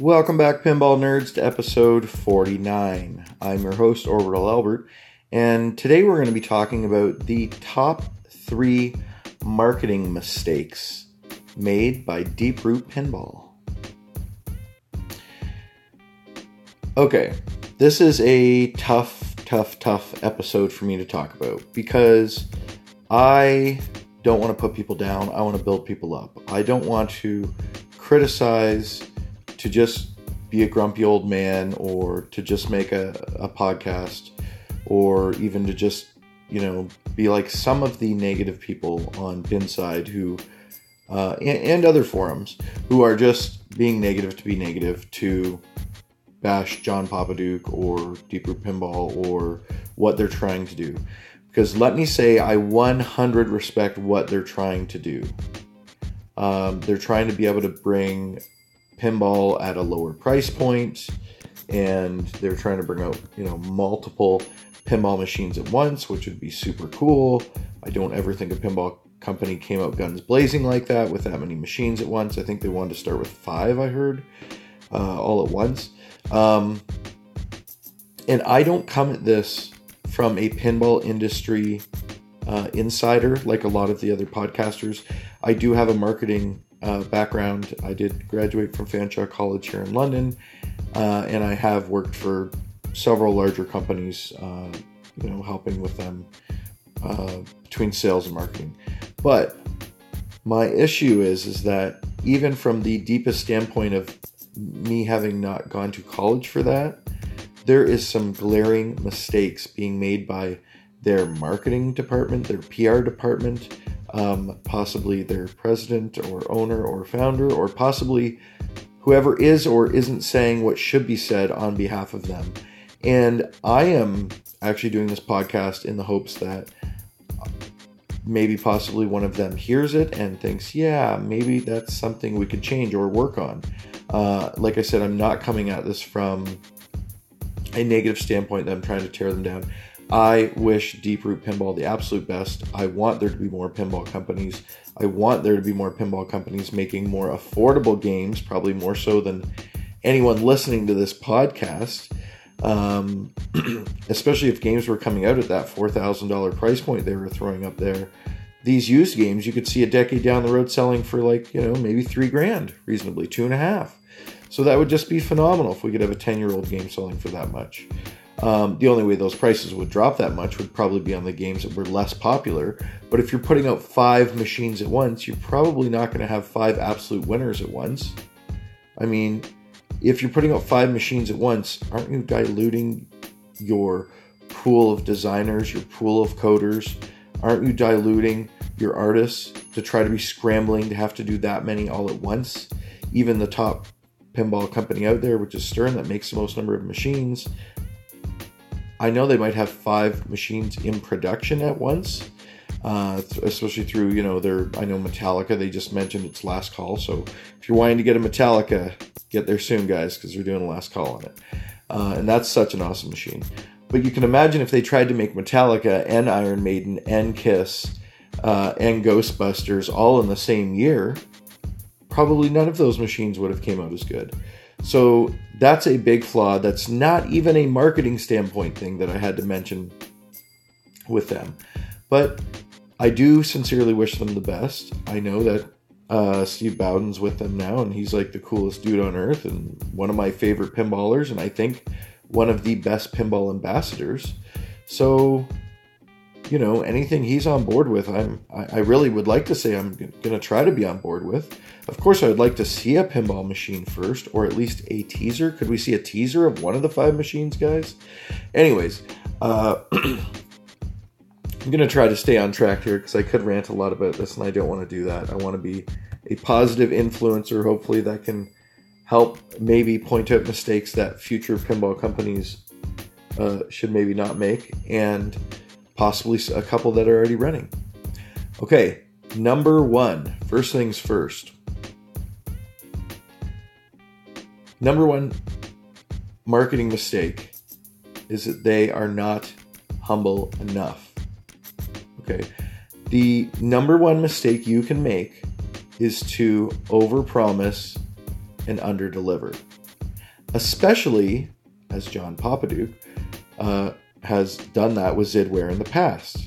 Welcome back, Pinball Nerds, to episode 49. I'm your host, Orbital Albert, and today we're going to be talking about the top three marketing mistakes made by Deep Root Pinball. Okay, this is a tough, tough, tough episode for me to talk about because I don't want to put people down. I want to build people up. I don't want to criticize to just be a grumpy old man or to just make a, a podcast or even to just, you know, be like some of the negative people on Pinside who, uh, and, and other forums who are just being negative to be negative to bash John Popadiuk or Deep Root Pinball or what they're trying to do. Because let me say, I 100 respect what they're trying to do. Um, they're trying to be able to bring pinball at a lower price point, and they're trying to bring out you know multiple pinball machines at once, which would be super cool. I don't ever think a pinball company came out guns blazing like that with that many machines at once. I think they wanted to start with five. I heard uh, all at once. Um, and I don't come at this from a pinball industry uh, insider like a lot of the other podcasters. I do have a marketing uh, background. I did graduate from Fanshawe College here in London, uh, and I have worked for several larger companies, uh, you know, helping with them uh, between sales and marketing. But my issue is is that even from the deepest standpoint of me having not gone to college for that, there is some glaring mistakes being made by their marketing department, their PR department, um, possibly their president or owner or founder, or possibly whoever is or isn't saying what should be said on behalf of them. And I am actually doing this podcast in the hopes that maybe possibly one of them hears it and thinks, yeah, maybe that's something we could change or work on. Uh, like I said, I'm not coming at this from a negative standpoint that I'm trying to tear them down. I wish Deep Root Pinball the absolute best. I want there to be more pinball companies. I want there to be more pinball companies making more affordable games, probably more so than anyone listening to this podcast. Um, especially if games were coming out at that $4,000 price point they were throwing up there. These used games you could see a decade down the road selling for like, you know, maybe three grand, reasonably, two and a half. So that would just be phenomenal if we could have a 10 year old game selling for that much. Um, the only way those prices would drop that much would probably be on the games that were less popular. But if you're putting out five machines at once, you're probably not going to have five absolute winners at once. I mean, if you're putting out five machines at once, aren't you diluting your pool of designers, your pool of coders? Aren't you diluting your artists to try to be scrambling to have to do that many all at once? Even the top pinball company out there, which is Stern, that makes the most number of machines. I know they might have five machines in production at once, uh, especially through you know their. I know Metallica. They just mentioned its last call, so if you're wanting to get a Metallica, get there soon, guys, because they're doing a last call on it, uh, and that's such an awesome machine. But you can imagine if they tried to make Metallica and Iron Maiden and Kiss uh, and Ghostbusters all in the same year probably none of those machines would have came out as good. So that's a big flaw. That's not even a marketing standpoint thing that I had to mention with them. But I do sincerely wish them the best. I know that uh, Steve Bowden's with them now, and he's like the coolest dude on earth and one of my favorite pinballers, and I think one of the best pinball ambassadors. So you know anything he's on board with i'm i, really would like to say i'm going to try to be on board with of course i would like to see a pinball machine first or at least a teaser could we see a teaser of one of the five machines guys anyways uh, i'm going to try to stay on track here because i could rant a lot about this and i don't want to do that i want to be a positive influencer hopefully that can help maybe point out mistakes that future pinball companies uh, should maybe not make and possibly a couple that are already running. Okay, number one, first things first. Number one marketing mistake is that they are not humble enough. Okay, the number one mistake you can make is to overpromise and underdeliver. especially as John Popadiuk uh, has done that with Zidware in the past.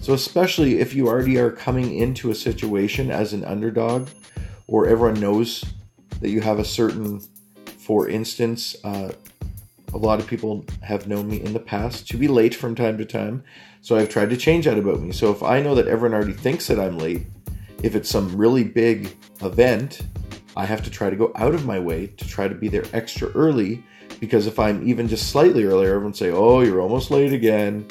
So, especially if you already are coming into a situation as an underdog, or everyone knows that you have a certain, for instance, uh, a lot of people have known me in the past to be late from time to time. So I've tried to change that about me. So if I know that everyone already thinks that I'm late, if it's some really big event, I have to try to go out of my way to try to be there extra early because if I'm even just slightly earlier, everyone say, "Oh, you're almost late again."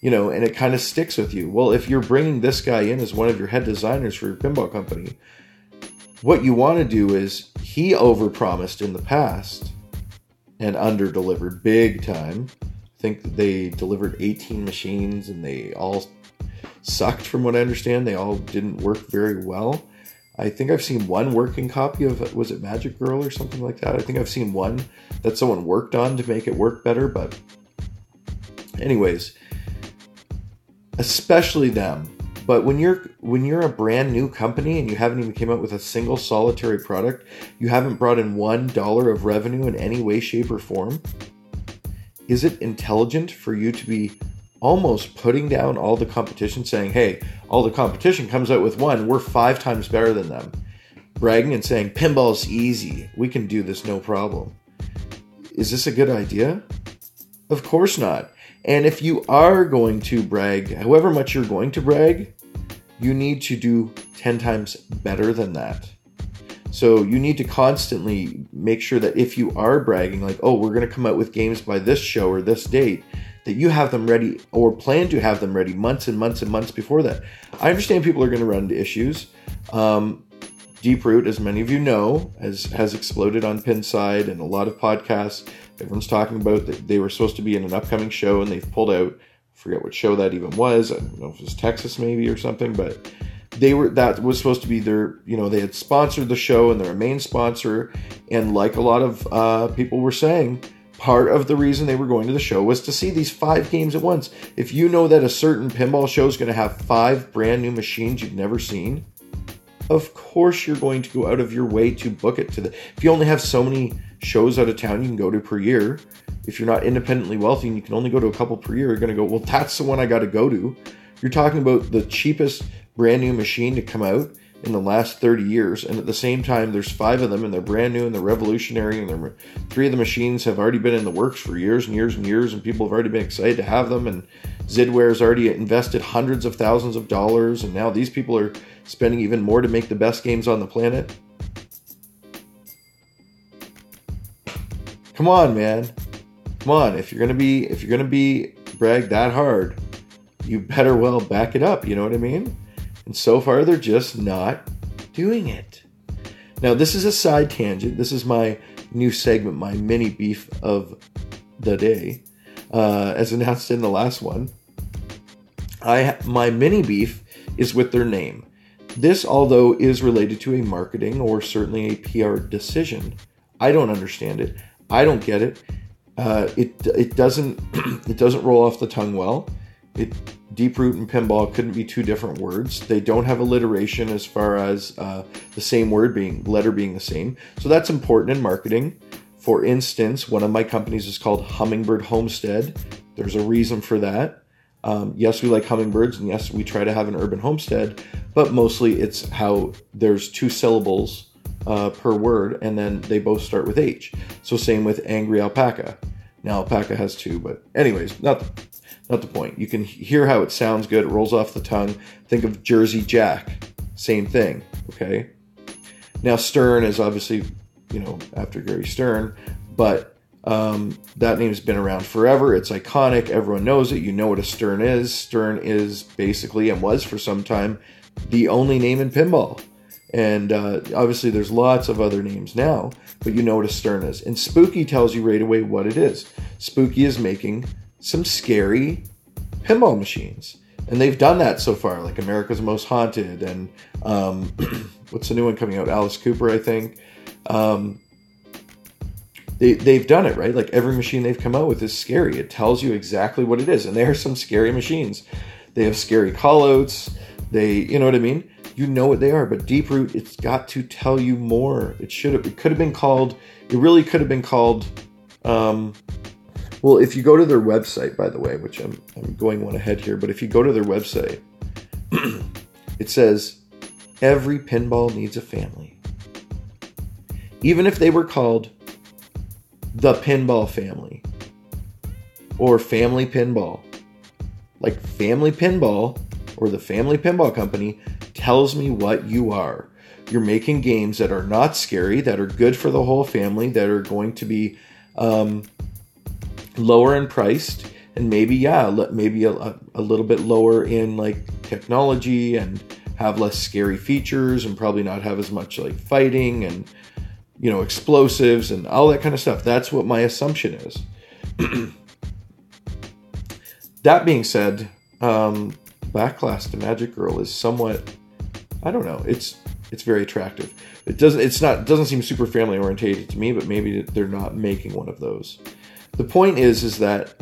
You know, and it kind of sticks with you. Well, if you're bringing this guy in as one of your head designers for your pinball company, what you want to do is he overpromised in the past and under delivered big time. I think they delivered 18 machines and they all sucked from what I understand. They all didn't work very well. I think I've seen one working copy of was it Magic Girl or something like that. I think I've seen one that someone worked on to make it work better, but anyways, especially them but when you're when you're a brand new company and you haven't even came out with a single solitary product, you haven't brought in one dollar of revenue in any way, shape, or form. Is it intelligent for you to be almost putting down all the competition, saying, "Hey, all the competition comes out with one. We're five times better than them," bragging and saying, "Pinball's easy. We can do this no problem." Is this a good idea? Of course not. And if you are going to brag, however much you're going to brag, you need to do 10 times better than that. So you need to constantly make sure that if you are bragging, like, oh, we're going to come out with games by this show or this date, that you have them ready or plan to have them ready months and months and months before that. I understand people are going to run into issues. Um, Deeproot, as many of you know, has has exploded on Pinside and a lot of podcasts. Everyone's talking about that they were supposed to be in an upcoming show and they've pulled out forget what show that even was. I don't know if it was Texas maybe or something, but they were that was supposed to be their you know they had sponsored the show and they're a main sponsor and like a lot of uh, people were saying part of the reason they were going to the show was to see these five games at once if you know that a certain pinball show is going to have five brand new machines you've never seen of course you're going to go out of your way to book it to the if you only have so many shows out of town you can go to per year if you're not independently wealthy and you can only go to a couple per year, you're going to go, well, that's the one I got to go to. You're talking about the cheapest brand new machine to come out in the last 30 years. And at the same time, there's five of them and they're brand new and they're revolutionary. And they're, three of the machines have already been in the works for years and years and years. And people have already been excited to have them. And Zidware has already invested hundreds of thousands of dollars. And now these people are spending even more to make the best games on the planet. Come on, man. Come on, if you're gonna be if you're gonna be brag that hard, you better well back it up. You know what I mean? And so far, they're just not doing it. Now, this is a side tangent. This is my new segment, my mini beef of the day, uh, as announced in the last one. I my mini beef is with their name. This, although is related to a marketing or certainly a PR decision, I don't understand it. I don't get it. Uh, it it doesn't it doesn't roll off the tongue well. It Deeproot and pinball couldn't be two different words. They don't have alliteration as far as uh, the same word being letter being the same. So that's important in marketing. For instance, one of my companies is called Hummingbird Homestead. There's a reason for that. Um, yes, we like hummingbirds, and yes, we try to have an urban homestead, but mostly it's how there's two syllables uh, per word, and then they both start with H. So same with angry alpaca. Now alpaca has two, but anyways, not the, not the point. You can hear how it sounds good. It rolls off the tongue. Think of Jersey Jack. Same thing. Okay. Now Stern is obviously, you know, after Gary Stern, but um, that name's been around forever. It's iconic. Everyone knows it. You know what a Stern is. Stern is basically and was for some time the only name in pinball. And uh, obviously, there's lots of other names now, but you know what a stern is. And spooky tells you right away what it is. Spooky is making some scary pinball machines. And they've done that so far, like America's Most Haunted, and um, what's the new one coming out? Alice Cooper, I think. Um, they, they've done it, right? Like every machine they've come out with is scary. It tells you exactly what it is. And there are some scary machines. They have scary callouts. They, you know what I mean? You know what they are. But Deeproot, it's got to tell you more. It should have, it could have been called It really could have been called. Um, well, if you go to their website, by the way, which I'm, I'm going one ahead here, but if you go to their website, it says every pinball needs a family. Even if they were called the pinball family or family pinball, like family pinball or the family pinball company tells me what you are. You're making games that are not scary, that are good for the whole family, that are going to be um, lower in priced, and maybe yeah, maybe a, a little bit lower in like technology and have less scary features and probably not have as much like fighting and you know explosives and all that kind of stuff. That's what my assumption is. that being said, um, Backlash to Magic Girl is somewhat I don't know. It's it's very attractive. It doesn't it's not doesn't seem super family orientated to me, but maybe they're not making one of those. The point is is that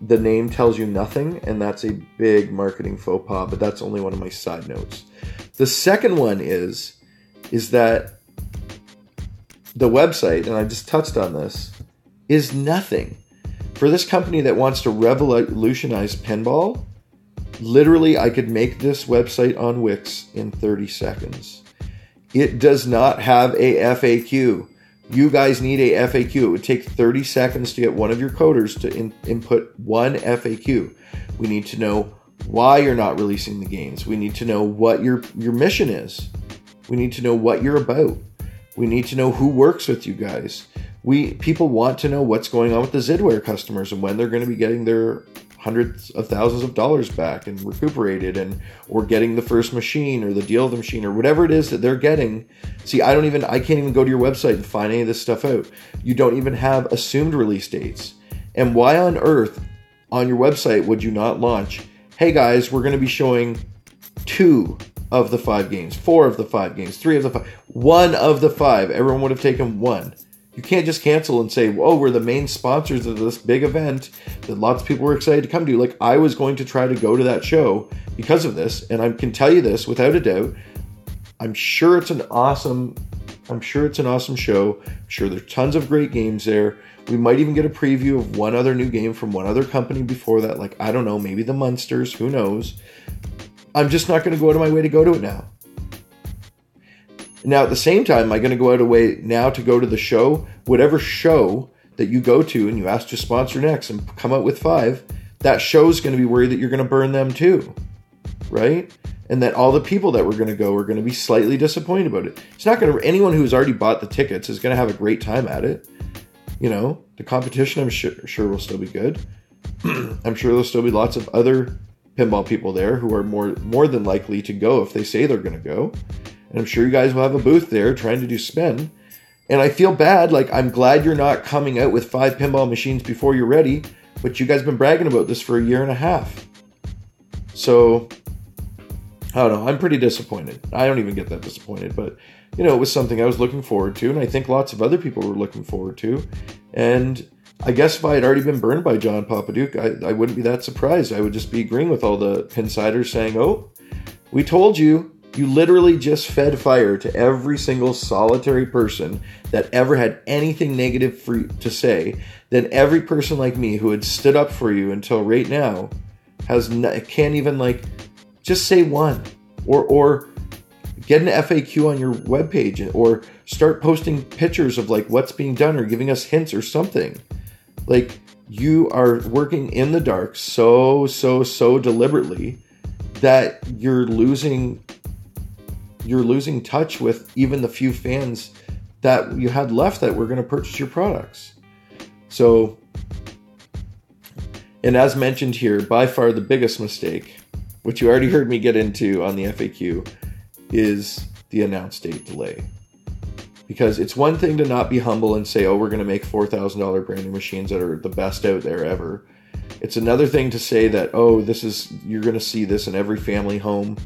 the name tells you nothing, and that's a big marketing faux pas, but that's only one of my side notes. The second one is is that the website, and I just touched on this, is nothing. For this company that wants to revolutionize pinball, Literally, I could make this website on Wix in 30 seconds. It does not have a FAQ. You guys need a FAQ. It would take 30 seconds to get one of your coders to in- input one FAQ. We need to know why you're not releasing the games. We need to know what your your mission is. We need to know what you're about. We need to know who works with you guys. We people want to know what's going on with the Zidware customers and when they're going to be getting their hundreds of thousands of dollars back and recuperated and or getting the first machine or the deal of the machine or whatever it is that they're getting. See i don't even i can't even go to your website and find any of this stuff out. You don't even have assumed release dates. And why on earth on your website would you not launch hey guys we're going to be showing two of the five games four of the five games three of the five one of the five. Everyone would have taken one you can't just cancel and say, "Oh, we're the main sponsors of this big event that lots of people were excited to come to." Like I was going to try to go to that show because of this, and I can tell you this without a doubt. I'm sure it's an awesome. I'm sure it's an awesome show. I'm sure there's tons of great games there. We might even get a preview of one other new game from one other company before that. Like I don't know, maybe the Munsters. Who knows? I'm just not going to go out of my way to go to it now. Now, at the same time, am I going to go out of way now to go to the show? Whatever show that you go to and you ask to sponsor next and come out with five, that show is going to be worried that you're going to burn them too, right? And that all the people that were going to go are going to be slightly disappointed about it. It's not going to, anyone who's already bought the tickets is going to have a great time at it. You know, the competition, I'm sure, sure will still be good. I'm sure there'll still be lots of other pinball people there who are more more than likely to go if they say they're going to go. And I'm sure you guys will have a booth there trying to do spin. And I feel bad. Like, I'm glad you're not coming out with five pinball machines before you're ready, but you guys have been bragging about this for a year and a half. So, I don't know. I'm pretty disappointed. I don't even get that disappointed, but you know, it was something I was looking forward to, and I think lots of other people were looking forward to. And I guess if I had already been burned by John Popadiuk, I, I wouldn't be that surprised. I would just be agreeing with all the pinsiders saying, oh, we told you you literally just fed fire to every single solitary person that ever had anything negative for you to say. Then every person like me who had stood up for you until right now has no, can't even like just say one or or get an FAQ on your webpage or start posting pictures of like what's being done or giving us hints or something. Like you are working in the dark so so so deliberately that you're losing you're losing touch with even the few fans that you had left that were going to purchase your products. So, and as mentioned here, by far the biggest mistake, which you already heard me get into on the FAQ, is the announced date delay. Because it's one thing to not be humble and say, oh, we're going to make $4,000 brand new machines that are the best out there ever. It's another thing to say that, oh, this is, you're going to see this in every family home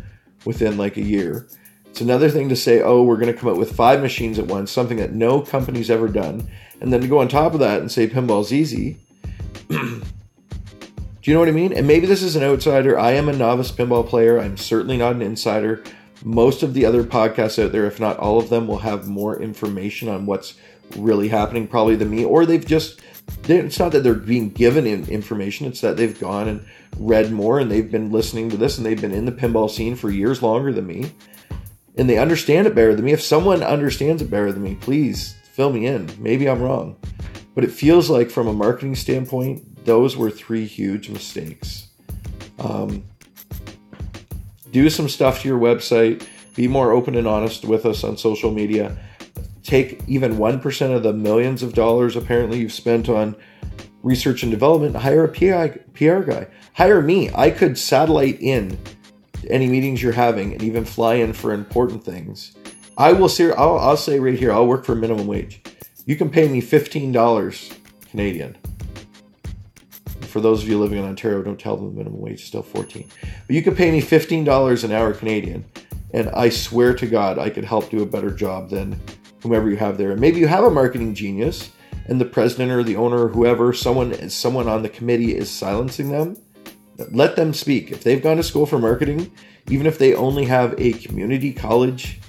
within like a year. It's another thing to say, oh, we're going to come out with five machines at once, something that no company's ever done, and then to go on top of that and say pinball's easy. Do you know what I mean? And maybe this is an outsider. I am a novice pinball player. I'm certainly not an insider. Most of the other podcasts out there, if not all of them, will have more information on what's really happening probably than me, or they've just it's not that they're being given information; it's that they've gone and read more and they've been listening to this and they've been in the pinball scene for years longer than me, and they understand it better than me. If someone understands it better than me, please fill me in. Maybe I'm wrong, but it feels like from a marketing standpoint, those were three huge mistakes. Um, do some stuff to your website. Be more open and honest with us on social media take even 1% of the millions of dollars apparently you've spent on research and development, hire a PR guy. Hire me. I could satellite in any meetings you're having and even fly in for important things. I will say, I'll, I'll say right here, I'll work for minimum wage. You can pay me $15 Canadian. For those of you living in Ontario, don't tell them the minimum wage is still 14. But you can pay me $15 an hour Canadian, and I swear to God, I could help do a better job than whomever you have there. And maybe you have a marketing genius and the president or the owner or whoever, someone someone on the committee is silencing them. Let them speak. If they've gone to school for marketing, even if they only have a community college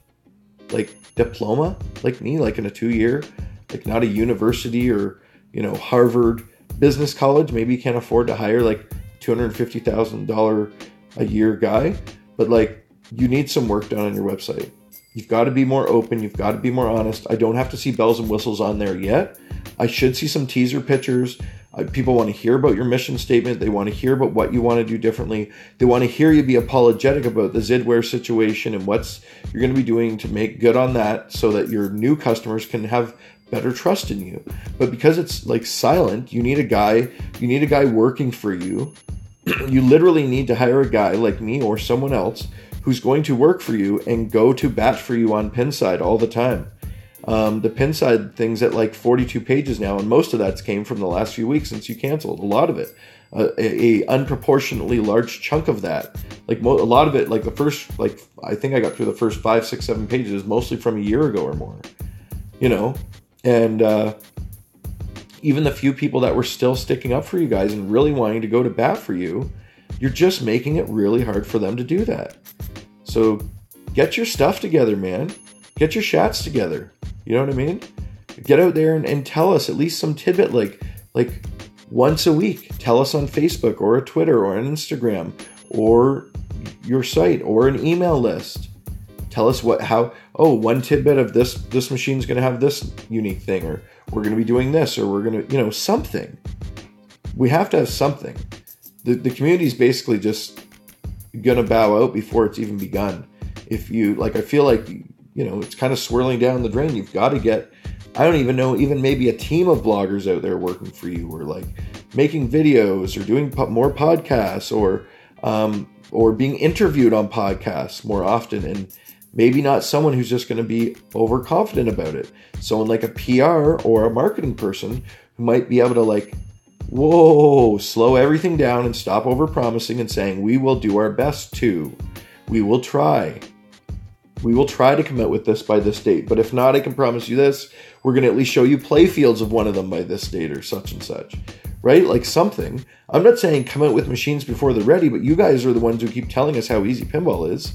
like diploma, like me, like in a two year, like not a university or, you know, Harvard business college, maybe you can't afford to hire like $250,000 a year guy, but like you need some work done on your website You've got to be more open. You've got to be more honest. I don't have to see bells and whistles on there yet. I should see some teaser pictures. Uh, people want to hear about your mission statement. They want to hear about what you want to do differently. They want to hear you be apologetic about the Zidware situation and what's you're going to be doing to make good on that so that your new customers can have better trust in you. But because it's like silent, you need a guy, you need a guy working for you. you literally need to hire a guy like me or someone else who's going to work for you and go to bat for you on Pinside all the time. Um, the Pinside thing's at like 42 pages now, and most of that's came from the last few weeks since you canceled. A lot of it, uh, a, a, unproportionately large chunk of that, like mo- a lot of it, like the first, like I think I got through the first five, six, seven pages, mostly from a year ago or more. You know, and uh, even the few people that were still sticking up for you guys and really wanting to go to bat for you, you're just making it really hard for them to do that. So get your stuff together, man. Get your shots together. You know what I mean? Get out there and, and tell us at least some tidbit like like once a week. Tell us on Facebook or a Twitter or an Instagram or your site or an email list. Tell us what how oh one tidbit of this this machine's going to have this unique thing or we're going to be doing this or we're going to you know something. We have to have something. The the community is basically just gonna bow out before it's even begun. If you like, I feel like you know it's kind of swirling down the drain. You've got to get. I don't even know, even maybe a team of bloggers out there working for you, or like making videos, or doing more podcasts, or um, or being interviewed on podcasts more often, and maybe not someone who's just going to be overconfident about it. Someone like a PR or a marketing person who might be able to like whoa, slow everything down and stop over promising and saying, we will do our best to. We will try. We will try to commit with this by this date. But if not, I can promise you this we're going to at least show you play fields of one of them by this date or such and such. Right? Like something. I'm not saying come out with machines before they're ready, but you guys are the ones who keep telling us how easy pinball is.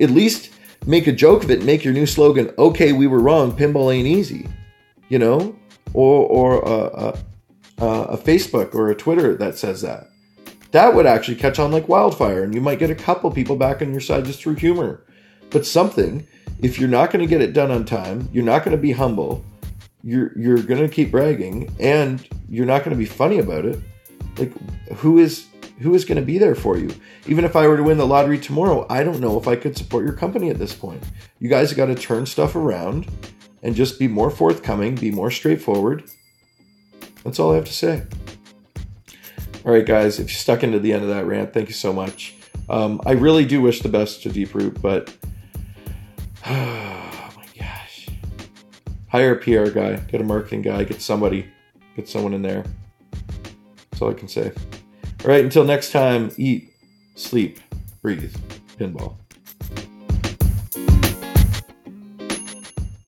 At least make a joke of it make your new slogan, okay, we were wrong, pinball ain't easy. You know? Or, or uh, uh, uh, a Facebook or a Twitter that says that. That would actually catch on like wildfire, and you might get a couple people back on your side just through humor. But something, if you're not going to get it done on time, you're not going to be humble, you're you're going to keep bragging, and you're not going to be funny about it. Like who is who is going to be there for you? Even if I were to win the lottery tomorrow, I don't know if I could support your company at this point. You guys got to turn stuff around and just be more forthcoming, be more straightforward, that's all I have to say. All right, guys, if you stuck into the end of that rant, thank you so much. Um, I really do wish the best to Deeproot, but oh my gosh, hire a PR guy, get a marketing guy, get somebody, get someone in there. That's all I can say. All right, until next time, eat, sleep, breathe, pinball.